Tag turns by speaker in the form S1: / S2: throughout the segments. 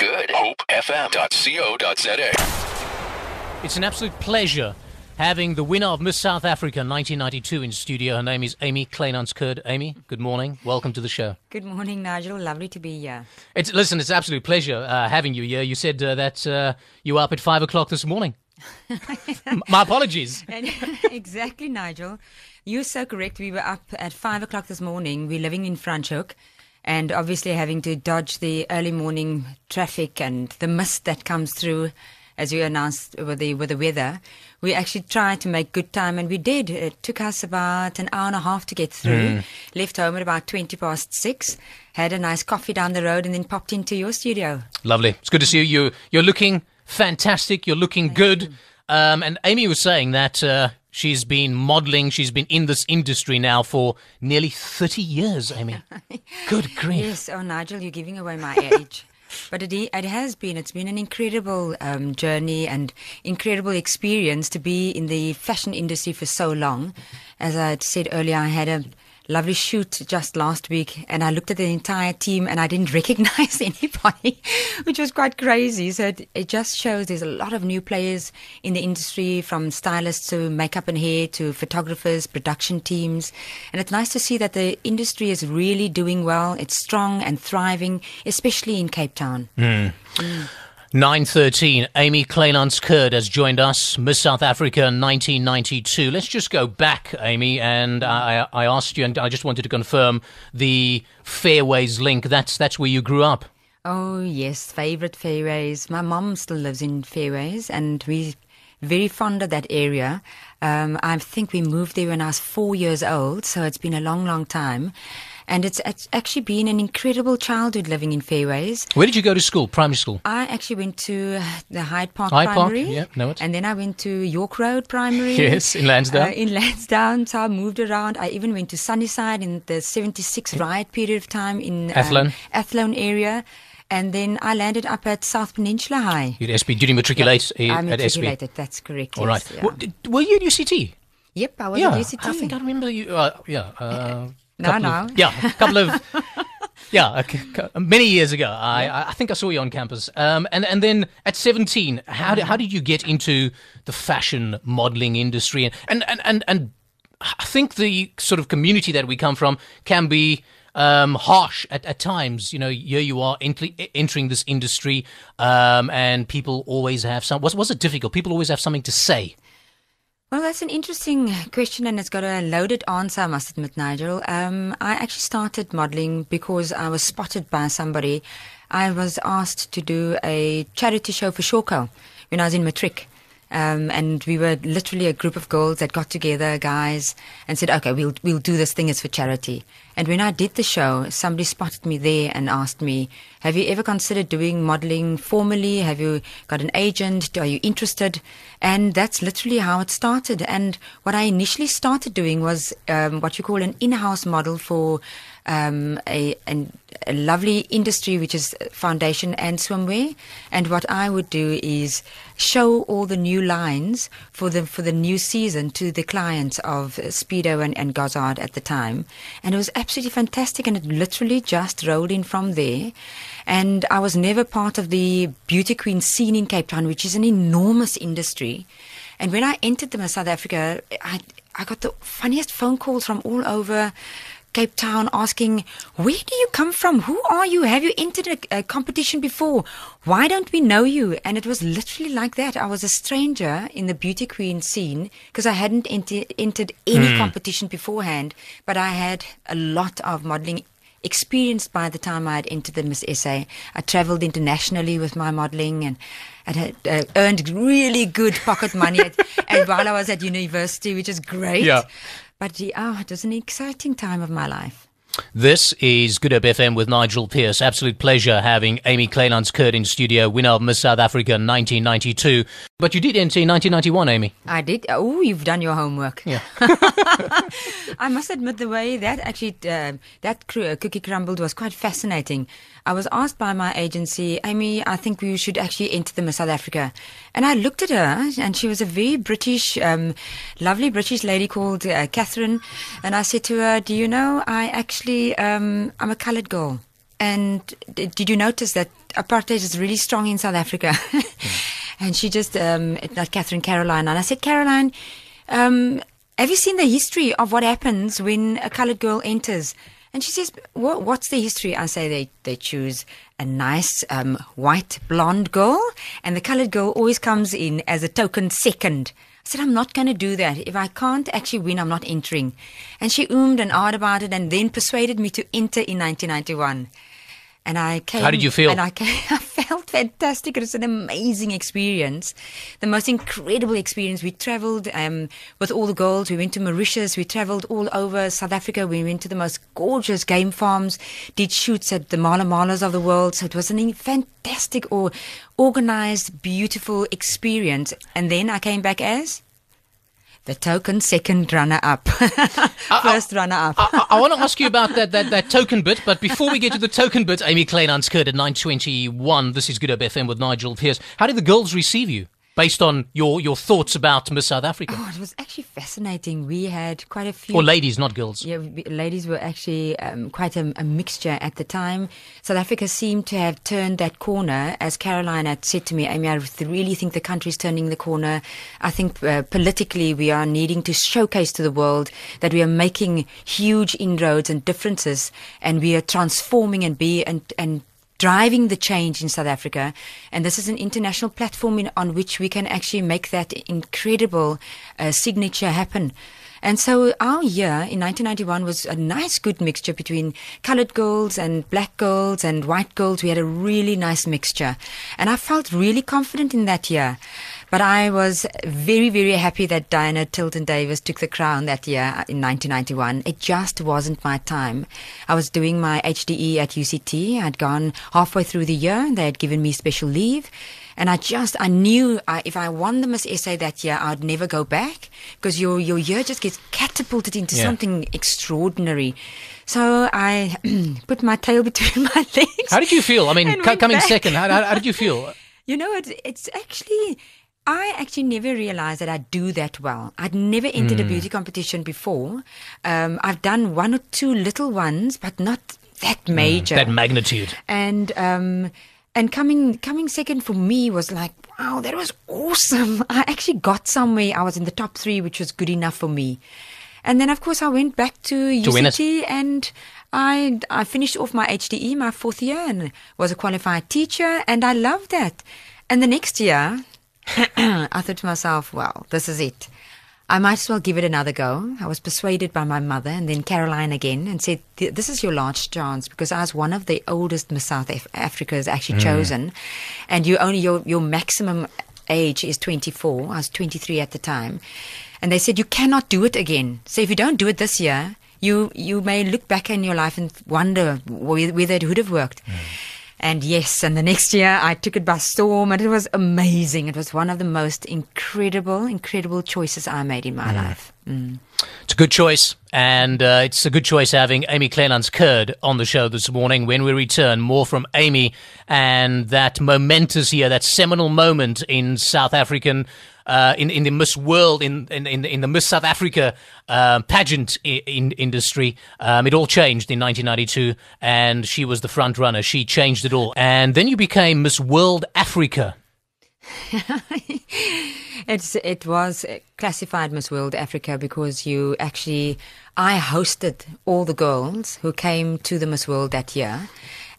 S1: good. HopeFM.co.za.
S2: It's an absolute pleasure having the winner of Miss South Africa 1992 in studio. Her name is Amy Kleinhans-Curd. Amy, good morning. Welcome to the show.
S3: Good morning, Nigel. Lovely to be here.
S2: It's listen. It's an absolute pleasure uh, having you here. You said uh, that uh, you were up at five o'clock this morning. My apologies.
S3: Exactly, Nigel. You're so correct. We were up at five o'clock this morning. We're living in Franschhoek. And obviously having to dodge the early morning traffic and the mist that comes through as you announced with the with the weather, we actually tried to make good time, and we did. It took us about an hour and a half to get through. Left home at about twenty past six. Had a nice coffee down the road, and then popped into your studio.
S2: Lovely. It's good to see you. you you're looking fantastic. You're looking good. Um, and Amy was saying that uh, she's been modelling. She's been in this industry now for nearly thirty years. Amy, good grief.
S3: Yes, oh Nigel, you're giving away my age. But it, it has been, it's been an incredible um, journey and incredible experience to be in the fashion industry for so long. As I said earlier, I had a lovely shoot just last week and I looked at the entire team and I didn't recognize anybody, which was quite crazy. So it, it just shows there's a lot of new players in the industry from stylists to makeup and hair to photographers, production teams. And it's nice to see that the industry is really doing well. It's strong and thriving, especially in Cape Town. Hmm. Mm.
S2: 9.13, Amy Kleinhans-Curd has joined us, Miss South Africa 1992. Let's just go back, Amy, and I, I asked you, and I just wanted to confirm the Fairways link. That's, that's where you grew up.
S3: Oh yes, favorite Fairways. My mom still lives in Fairways, and we're very fond of that area. Um, I think we moved there when I was four years old, so it's been a long, long time. And it's, it's actually been an incredible childhood living in Fairways.
S2: Where did you go to school, primary school?
S3: I actually went to the Hyde Park
S2: Hyde Park, yeah, know it.
S3: And then I went to York Road Primary.
S2: Yes, in Lansdowne.
S3: Uh, in Lansdowne. So I moved around. I even went to Sunnyside in the 76 riot period of time in
S2: Athlone.
S3: Um, Athlone area. And then I landed up at South Peninsula High.
S2: You at SB. Did you matriculate uh,
S3: I
S2: at SB?
S3: matriculated, that's correct.
S2: All
S3: yes,
S2: right.
S3: yeah.
S2: Well, did- were you at UCT?
S3: Yep, I was
S2: yeah,
S3: at UCT.
S2: I think I remember you. Uh, yeah. Uh,
S3: No, no.
S2: Of, yeah, a couple of. Yeah, a c- c- many years ago, I, I- I think I saw you on campus. Um, and and then at seventeen, how did, how did you get into the fashion modeling industry? And and and and, I think the sort of community that we come from can be um, harsh at, at times. You know, here you are entry, entering this industry, um, and people always have some. Was was it difficult? People always have something to say.
S3: Well, that's an interesting question, and it's got a loaded answer, I must admit, Nigel. Um, I actually started modeling because I was spotted by somebody. I was asked to do a charity show for Shawco when I was in matric. Um, and we were literally a group of girls that got together, guys, and said, "Okay, we'll we'll do this thing. It's for charity." And when I did the show, somebody spotted me there and asked me, "Have you ever considered doing modeling formally? Have you got an agent? Are you interested?" And that's literally how it started. And what I initially started doing was um, what you call an in-house model for um, a, an, a lovely industry, which is foundation and swimwear. And what I would do is show all the new lines for the for the new season to the clients of Speedo and, and Gossard at the time. And it was absolutely fantastic, and it literally just rolled in from there. And I was never part of the beauty queen scene in Cape Town, which is an enormous industry. And when I entered the Miss South Africa, I, I got the funniest phone calls from all over Cape Town asking, Where do you come from? Who are you? Have you entered a, a competition before? Why don't we know you? And it was literally like that. I was a stranger in the beauty queen scene because I hadn't enter, entered any competition beforehand, but I had a lot of modeling experienced by the time I had entered the Miss SA. I traveled internationally with my modeling and and had uh, earned really good pocket money at, and while I was at university, which is great.
S2: Yeah.
S3: But the, oh, it was an exciting time of my life.
S2: This is Good Hope FM with Nigel Pierce. Absolute pleasure having Amy Kleinhans-Curd in studio, winner of Miss South Africa 1992. But you did enter in 1991, Amy.
S3: I did. Oh, you've done your homework.
S2: Yeah.
S3: I must admit, the way that actually uh, that cr- cookie crumbled was quite fascinating. I was asked by my agency, Amy, I think we should actually enter them in South Africa, and I looked at her, and she was a very British, um, lovely British lady called uh, Catherine, and I said to her, "Do you know I actually um, I'm a coloured girl." And did you notice that apartheid is really strong in South Africa. and she just, um, like Catherine Caroline, and I said, Caroline, um, have you seen the history of what happens when a colored girl enters? And she says, what, what's the history? I say they, they choose a nice um, white blonde girl, and the colored girl always comes in as a token second. I said, I'm not going to do that. If I can't actually win, I'm not entering. And she oomed and ahed about it and then persuaded me to enter in 1991. And I came.
S2: How did you feel?
S3: And I, came, I felt fantastic. It was an amazing experience, the most incredible experience. We travelled um, with all the girls. We went to Mauritius. We travelled all over South Africa. We went to the most gorgeous game farms. Did shoots at the Mala Malas of the world. So it was a fantastic or organized, beautiful experience. And then I came back as the token second runner up, first runner up.
S2: I, I, I want to ask you about that, that, that token bit, but before we get to the token bit, Amy Kleinhans-Curd at 921. This is Good Hope FM with Nigel Pearce. How did the girls receive you? Based on your, your thoughts about Miss South Africa?
S3: Oh, it was actually fascinating. We had quite a few.
S2: Or ladies, not girls.
S3: Yeah, we, ladies were actually um, quite a, a, mixture at the time. South Africa seemed to have turned that corner, as Caroline had said to me. Amy, I really think the country's turning the corner. I think uh, politically we are needing to showcase to the world that we are making huge inroads and differences, and we are transforming and be and and driving the change in South Africa. And this is an international platform in, on which we can actually make that incredible uh, signature happen. And so our year in 1991 was a nice, good mixture between colored girls and black girls and white girls. We had a really nice mixture. And I felt really confident in that year. But I was very, very happy that Diana Tilden Davis took the crown that year in 1991. It just wasn't my time. I was doing my HDE at UCT. I'd gone halfway through the year. They had given me special leave. And I just, I knew I, if I won the Miss SA that year, I'd never go back because your, your year just gets catapulted into yeah. something extraordinary. So I put my tail between my legs.
S2: How did you feel? I mean, coming back. second, how, how, how, did you feel?
S3: You know, it, it's actually, I actually never realized that I do that well. I'd never entered mm. a hmm. beauty competition before. Um, I've done one or two little ones, but not that hmm, major.
S2: Mm, that magnitude.
S3: And, um, and coming coming second for me was like wow that was awesome i actually got somewhere i was in the top three which was good enough for me and then of course i went back to, to uct and i i finished off my hde my fourth year and was a qualified teacher and i loved that and the next year I thought to myself, well, this is it. I might as well give it another go. I was persuaded by my mother and then Caroline again and said, this is your last chance because I was one of the oldest Miss South Af- Africa is actually mm. chosen. And you only, your, your maximum age is 24. I was 23 at the time. And they said, you cannot do it again. So if you don't do it this year, you, you may look back in your life and wonder whether it would have worked. Mm. And yes, and the next year I took it by storm and it was amazing. It was one of the most incredible, incredible choices I made in my mm. life. Mm.
S2: It's a good choice, and uh, it's a good choice having Amy Kleinhans-Curd on the show this morning. When we return, more from Amy and that momentous year, that seminal moment in South African uh, in in the Miss World in in in the Miss South Africa uh, pageant in, industry. Um, it all changed in 1992, and she was the front runner. She changed it all, and then you became Miss World Africa.
S3: it's it was classified Miss World Africa because you actually I hosted all the girls who came to the Miss World that year,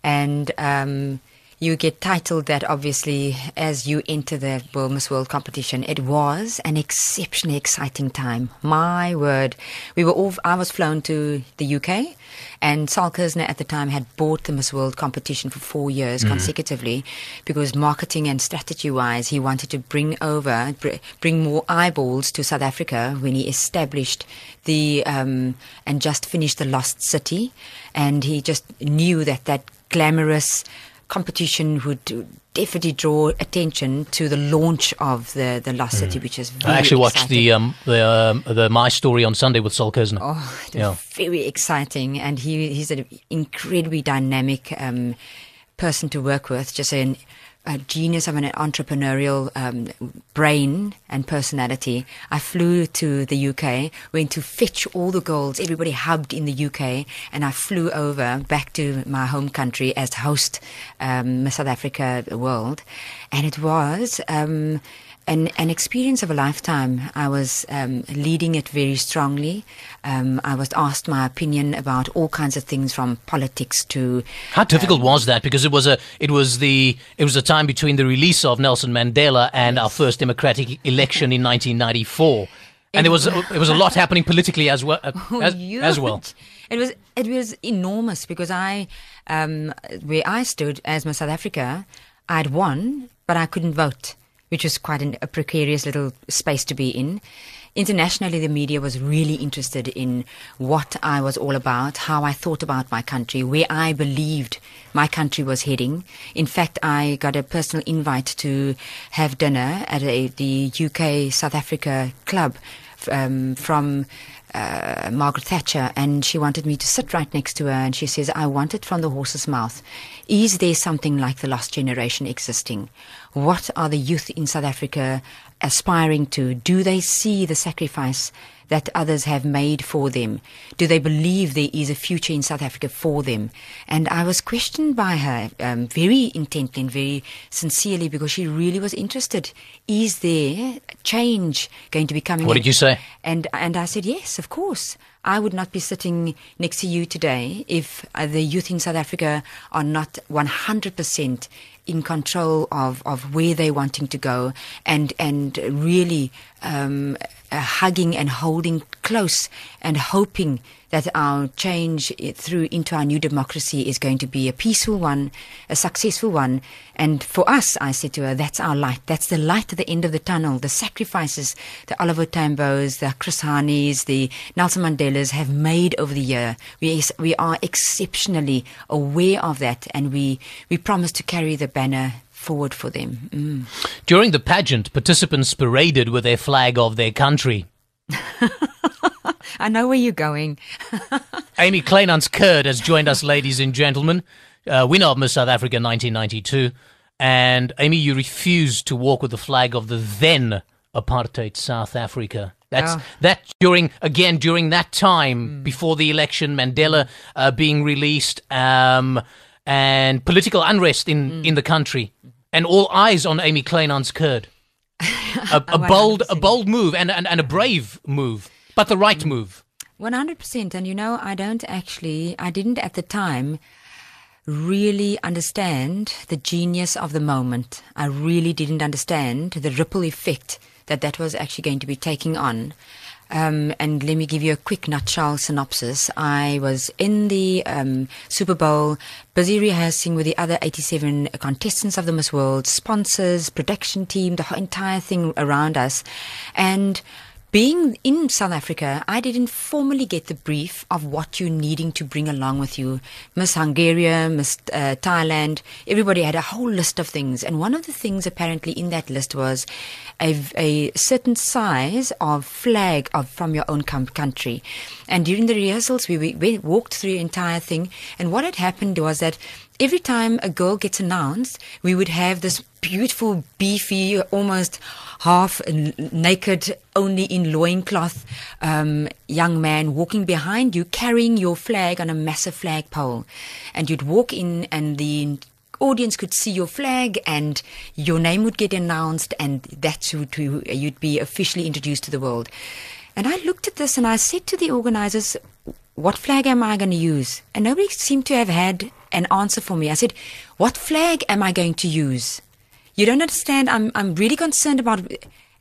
S3: and. Um, you get titled that obviously as you enter the Miss World competition. It was an exceptionally exciting time. My word. We were all, I was flown to the UK and Sol Kerzner at the time had bought the Miss World competition for four years mm. consecutively because marketing and strategy wise, he wanted to bring over, bring more eyeballs to South Africa when he established the, um, and just finished the Lost City. And he just knew that that glamorous, competition would definitely draw attention to the launch of the the Lost City, mm. which is very
S2: I actually
S3: exciting.
S2: watched the um, the um, the My Story on Sunday with Sol Kerzner.
S3: Oh, yeah. very exciting, and he he's an incredibly dynamic um, person to work with. Just an a genius of an entrepreneurial um, brain and personality, I flew to the UK, went to fetch all the goals. Everybody hubbed in the UK, and I flew over back to my home country as host um, South Africa World, and it was. Um, an, an experience of a lifetime. I was um, leading it very strongly. Um, I was asked my opinion about all kinds of things from politics to.
S2: How difficult um, was that? Because it was a it was the it was a time between the release of Nelson Mandela and yes. our first democratic election in 1994. And there was it was a lot happening politically as well oh, as, as well.
S3: It was it was enormous because I um, where I stood as Miss South Africa, I'd won, but I couldn't vote which was quite an, a precarious little space to be in. Internationally, the media was really interested in what I was all about, how I thought about my country, where I believed my country was heading. In fact, I got a personal invite to have dinner at a, the UK South Africa club um, from uh, Margaret Thatcher, and she wanted me to sit right next to her. And she says, I want it from the horse's mouth. Is there something like the lost generation existing? What are the youth in South Africa aspiring to? Do they see the sacrifice that others have made for them? Do they believe there is a future in South Africa for them? And I was questioned by her um, very intently and very sincerely because she really was interested. Is there change going to be coming?
S2: What in? did you say?
S3: And and I said yes, of course. I would not be sitting next to you today if uh, the youth in South Africa are not 100% in control of, of where they're wanting to go and, and really um, uh, hugging and holding close and hoping that our change through into our new democracy is going to be a peaceful one, a successful one. And for us, I said to her, that's our light. That's the light at the end of the tunnel. The sacrifices the Oliver Tambos, the Chris Hanis, the Nelson Mandelas have made over the year. We, we are exceptionally aware of that and we, we promise to carry the banner forward for them. Mm.
S2: During the pageant, participants paraded with their flag of their country.
S3: I know where you're going.
S2: Amy Kleinhans-Curd has joined us, ladies and gentlemen, uh, winner of Miss South Africa 1992. And Amy, you refused to walk with the flag of the then apartheid South Africa. That's oh. that during again during that time mm. before the election, Mandela uh, being released, um, and political unrest in mm. in the country, and all eyes on Amy Kleinhans-Curd. A, a bold a bold move and, and, and a brave move but the right move.
S3: 100%. And you know, I don't actually, I didn't at the time really understand the genius of the moment. I really didn't understand the ripple effect that that was actually going to be taking on. Um, and let me give you a quick nutshell synopsis. I was in the um, Super Bowl, busy rehearsing with the other 87 contestants of the Miss World, sponsors, production team, the entire thing around us. And being in South Africa, I didn't formally get the brief of what you're needing to bring along with you. Miss Hungary, Miss uh, Thailand, everybody had a whole list of things. And one of the things apparently in that list was a, a certain size of flag of from your own com- country. And during the rehearsals, we, we, we walked through the entire thing. And what had happened was that every time a girl gets announced, we would have this beautiful, beefy, almost half naked, only in loincloth, um, young man walking behind you, carrying your flag on a massive flagpole. And you'd walk in and the audience could see your flag and your name would get announced and that's who you'd be officially introduced to the world. And I looked at this and I said to the organizers, what flag am I going to use? And nobody seemed to have had an answer for me. I said, What flag am I going to use? You don't understand. I'm, I'm really concerned about.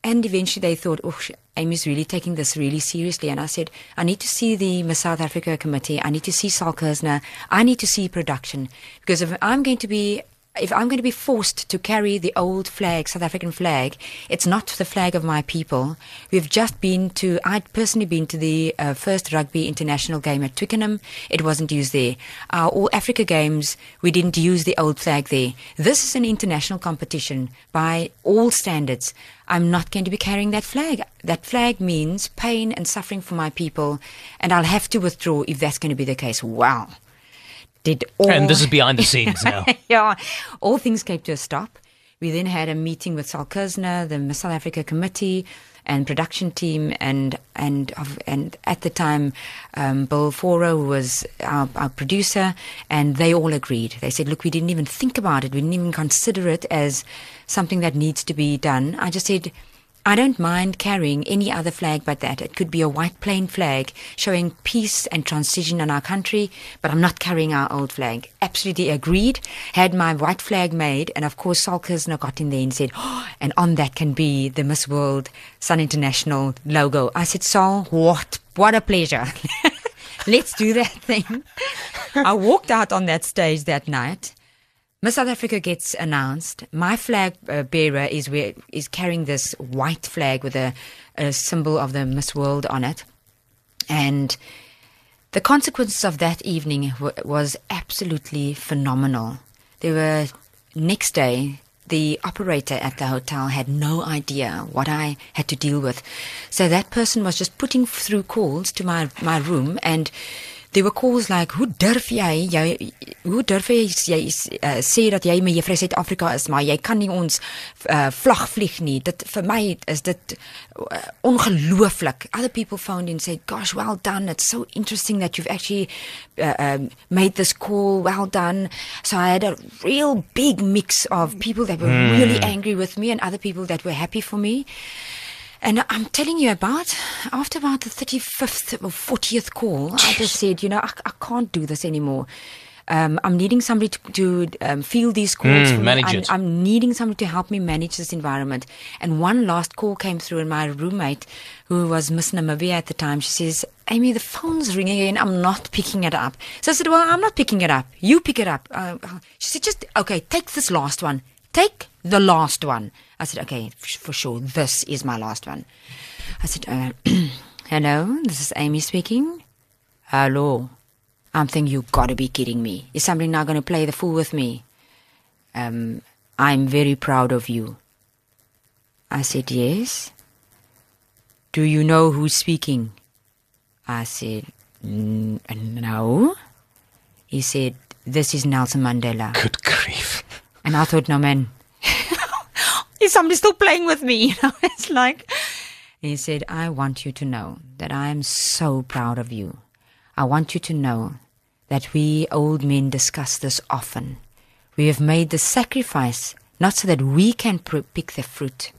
S3: And eventually they thought, oh, Amy's really taking this really seriously. And I said, I need to see the Miss South Africa committee. I need to see Sol Kerzner. I need to see production. Because if I'm going to be if I'm going to be forced to carry the old flag, South African flag, it's not the flag of my people. We've just been to, I'd personally been to the uh, first rugby international game at Twickenham. It wasn't used there. Our All Africa games, we didn't use the old flag there. This is an international competition by all standards. I'm not going to be carrying that flag. That flag means pain and suffering for my people, and I'll have to withdraw if that's going to be the case. Wow did all.
S2: And this is behind the scenes now.
S3: yeah, all things came to a stop. We then had a meeting with Sol Kerzner, the South Africa committee and production team, and and and at the time, um, Bill Foro was our, our producer, and they all agreed. They said, "Look, we didn't even think about it. We didn't even consider it as something that needs to be done." I just said. I don't mind carrying any other flag but that. It could be a white plain flag showing peace and transition in our country, but I'm not carrying our old flag. Absolutely agreed. Had my white flag made, and of course, Sol Kerzner got in there and said, oh, and on that can be the Miss World Sun International logo. I said, Sol, what? What a pleasure. Let's do that thing. I walked out on that stage that night Miss South Africa gets announced. My flag uh, bearer is is carrying this white flag with a, a symbol of the Miss World on it, and the consequences of that evening w- was absolutely phenomenal. There were next day. The operator at the hotel had no idea what I had to deal with. So that person was just putting through calls to my, my room and there were calls like hoe durf jy? Jy hoe durf jy jy uh, sê dat jy met juffrou Suid-Afrika is maar jy kan nie ons uh, vlag vlieg nie. Dit vir my is dit uh, ongelooflik. Other people found and said gosh well done. It's so interesting that you've actually uh, um, made this call. Well done. So i had a real big mix of people that were mm. really angry with me and other people that were happy for me and I'm telling you about, after about the 35th or 40th call, I just said, you know, I, I can't do this anymore. Um, I'm needing somebody to, to um, field these calls.
S2: Mm, manage
S3: I'm,
S2: it.
S3: I'm needing somebody to help me manage this environment. And one last call came through, and my roommate, who was Miss Namibia at the time, she says, Amy, the phone's ringing again. I'm not picking it up. So I said, Well, I'm not picking it up. You pick it up. Uh, she said, Just, okay, take this last one. Take the last one. I said, okay, for sure, this is my last one. I said, uh, hello, this is Amy speaking. Hello. I'm thinking, you gotta be kidding me. Is somebody now gonna play the fool with me? Um, I'm very proud of you. I said, yes. Do you know who's speaking? I said, no. He said, this is Nelson Mandela.
S2: Good grief.
S3: And I thought, no, man, is somebody still playing with me? You know, it's like, he said, I want you to know that I am so proud of you. I want you to know that we old men discuss this often. We have made the sacrifice not so that we can pick the fruit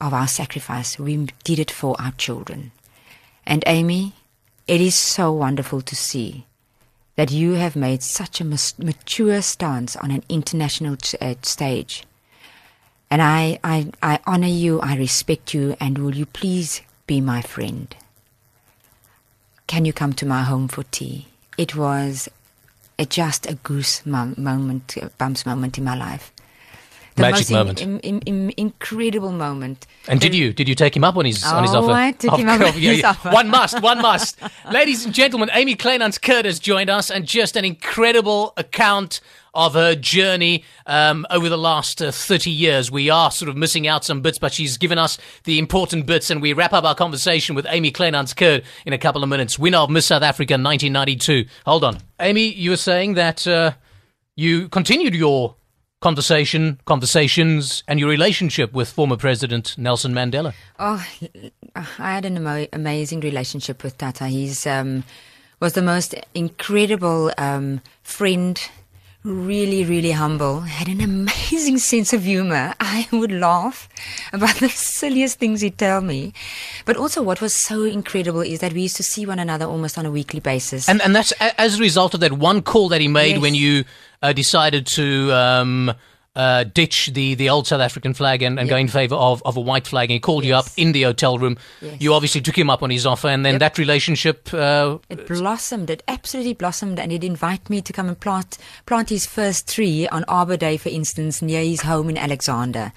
S3: of our sacrifice. We did it for our children. And Amy, it is so wonderful to see that you have made such a mature stance on an international t- uh, stage. And I, I, I honor you, I respect you, and will you please be my friend? Can you come to my home for tea? It was a, just a goose moment, a bumps moment in my life. The
S2: Magic
S3: most
S2: moment.
S3: In, in, in, incredible moment.
S2: And did you did you take him up on his on his
S3: Oh,
S2: offer?
S3: I took
S2: Of
S3: him up on
S2: yeah,
S3: his
S2: yeah.
S3: offer.
S2: One must, one must. Ladies and gentlemen, Amy Kleinhans Curd has joined us, and just an incredible account of her journey um, over the last uh, 30 years. We are sort of missing out some bits, but she's given us the important bits, and we wrap up our conversation with Amy Kleinhans Curd in a couple of minutes. Winner of Miss South Africa 1992. Hold on. Amy, you were saying that uh, you continued your conversation, conversations, and your relationship with former President Nelson Mandela.
S3: Oh, I had an amo- amazing relationship with Tata. He's um, was the most incredible um, friend. Really, really humble. Had an amazing sense of humor. I would laugh about the silliest things he'd tell me. But also, what was so incredible is that we used to see one another almost on a weekly basis.
S2: And and that's as a result of that one call that he made
S3: Yes.
S2: when you uh, decided to um, uh, ditch the, the old South African flag and, and go in favor of, of a white flag. And he called you up in the hotel room.
S3: Yes.
S2: You obviously took him up on his offer, and then that relationship. Uh,
S3: It blossomed. It absolutely blossomed, and he'd invite me to come and plant plant his first tree on Arbor Day, for instance, near his home in Alexandra.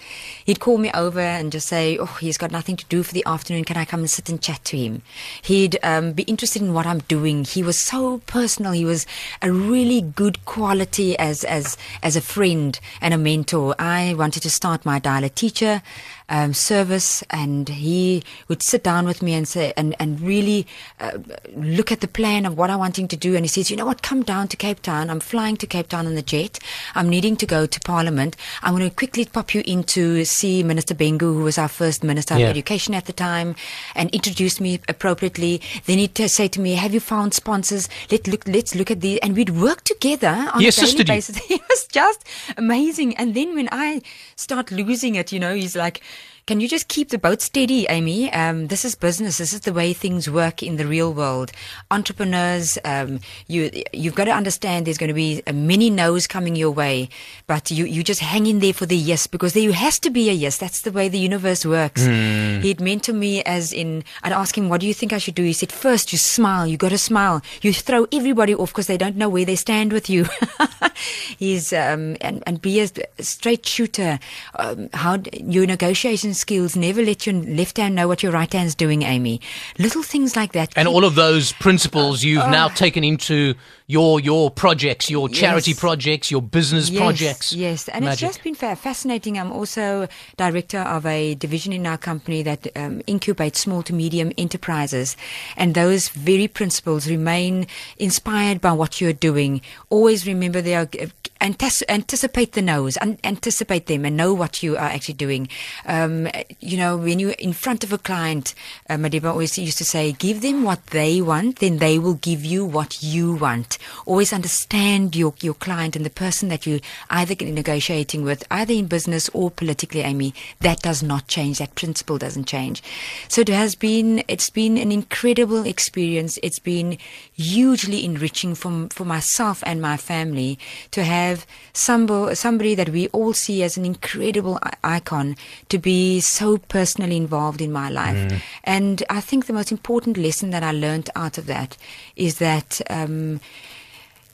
S3: He'd call me over and just say, "Oh, he's got nothing to do for the afternoon. Can I come and sit and chat to him?" He'd um, be interested in what I'm doing. He was so personal. He was a really good quality as as as a friend and a mentor. I wanted to start my dialect teacher um, service, and he would sit down with me and say, and and really uh, look at the plan of what I'm wanting to do. And he says, you know what, come down to Cape Town. I'm flying to Cape Town on the jet. I'm needing to go to Parliament. I'm going to quickly pop you in to see Minister Bengu, who was our first Minister
S2: Yeah.
S3: of Education at the time, and introduce me appropriately. Then he'd say to me, "Have you found sponsors? Let look. Let's look at these." And we'd work together on
S2: He
S3: a daily basis. It was just amazing. And then when I start losing it, you know, he's like. Can you just keep the boat steady, Amy? Um, this is business. This is the way things work in the real world. Entrepreneurs, um, you you've got to understand. There's going to be uh, many no's coming your way, but you you just hang in there for the yes because there has to be a yes. That's the way the universe works. He'd meant to me as in I'd ask him, "What do you think I should do?" He said, first you smile. You got to smile. You throw everybody off because they don't know where they stand with you." He's um, and and be a straight shooter. Um, how your negotiation skills never let your left hand know what your right hand's doing, Amy. Little things like that.
S2: And
S3: Keep-
S2: all of those principles you've now taken into your your projects, your charity
S3: Yes.
S2: projects, your business
S3: yes,
S2: projects.
S3: Yes, and
S2: Magic.
S3: it's just been fascinating. I'm also director of a division in our company that um, incubates small to medium enterprises, and those very principles remain inspired by what you're doing. Always remember they uh, uh, anticipate the no's, un- anticipate them, and know what you are actually doing. Um, you know, when you're in front of a client, uh, Madiba always used to say, "Give them what they want, then they will give you what you want." Always understand your your client and the person that you either negotiating with, either in business or politically, Amy. That does not change. That principle doesn't change. So it has been. It's been an incredible experience. It's been hugely enriching for for myself and my family to have somebody somebody that we all see as an incredible i- icon to be so personally involved in my life. And I think the most important lesson that I learned out of that is that. Um,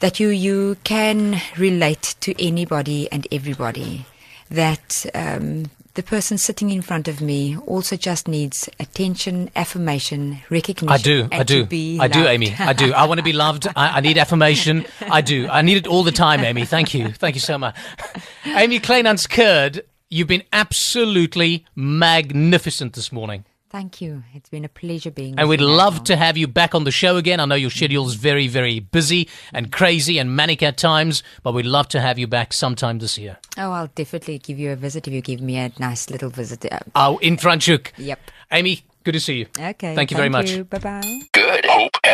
S3: that you you can relate to anybody and everybody. That um, the person sitting in front of me also just needs attention, affirmation, recognition.
S2: I do, I do, I do. Amy. I do. I want to be loved. I, I need affirmation. I do. I need it all the time, Amy. Thank you. Thank you so much. Amy Kleinhans Curd, you've been absolutely magnificent this morning.
S3: Thank you. It's been a pleasure being.
S2: And
S3: with
S2: we'd love
S3: Michael.
S2: to have you back on the show again. I know your schedule's very, very busy and crazy and manic at times, but we'd love to have you back sometime this year.
S3: Oh, I'll definitely give you a visit if you give me a nice little visit. Uh,
S2: Oh, in Franschhoek.
S3: Yep.
S2: Amy, good to see you.
S3: Okay.
S2: Thank you very much.
S3: Bye bye.
S1: Good. HopeFM.co.za.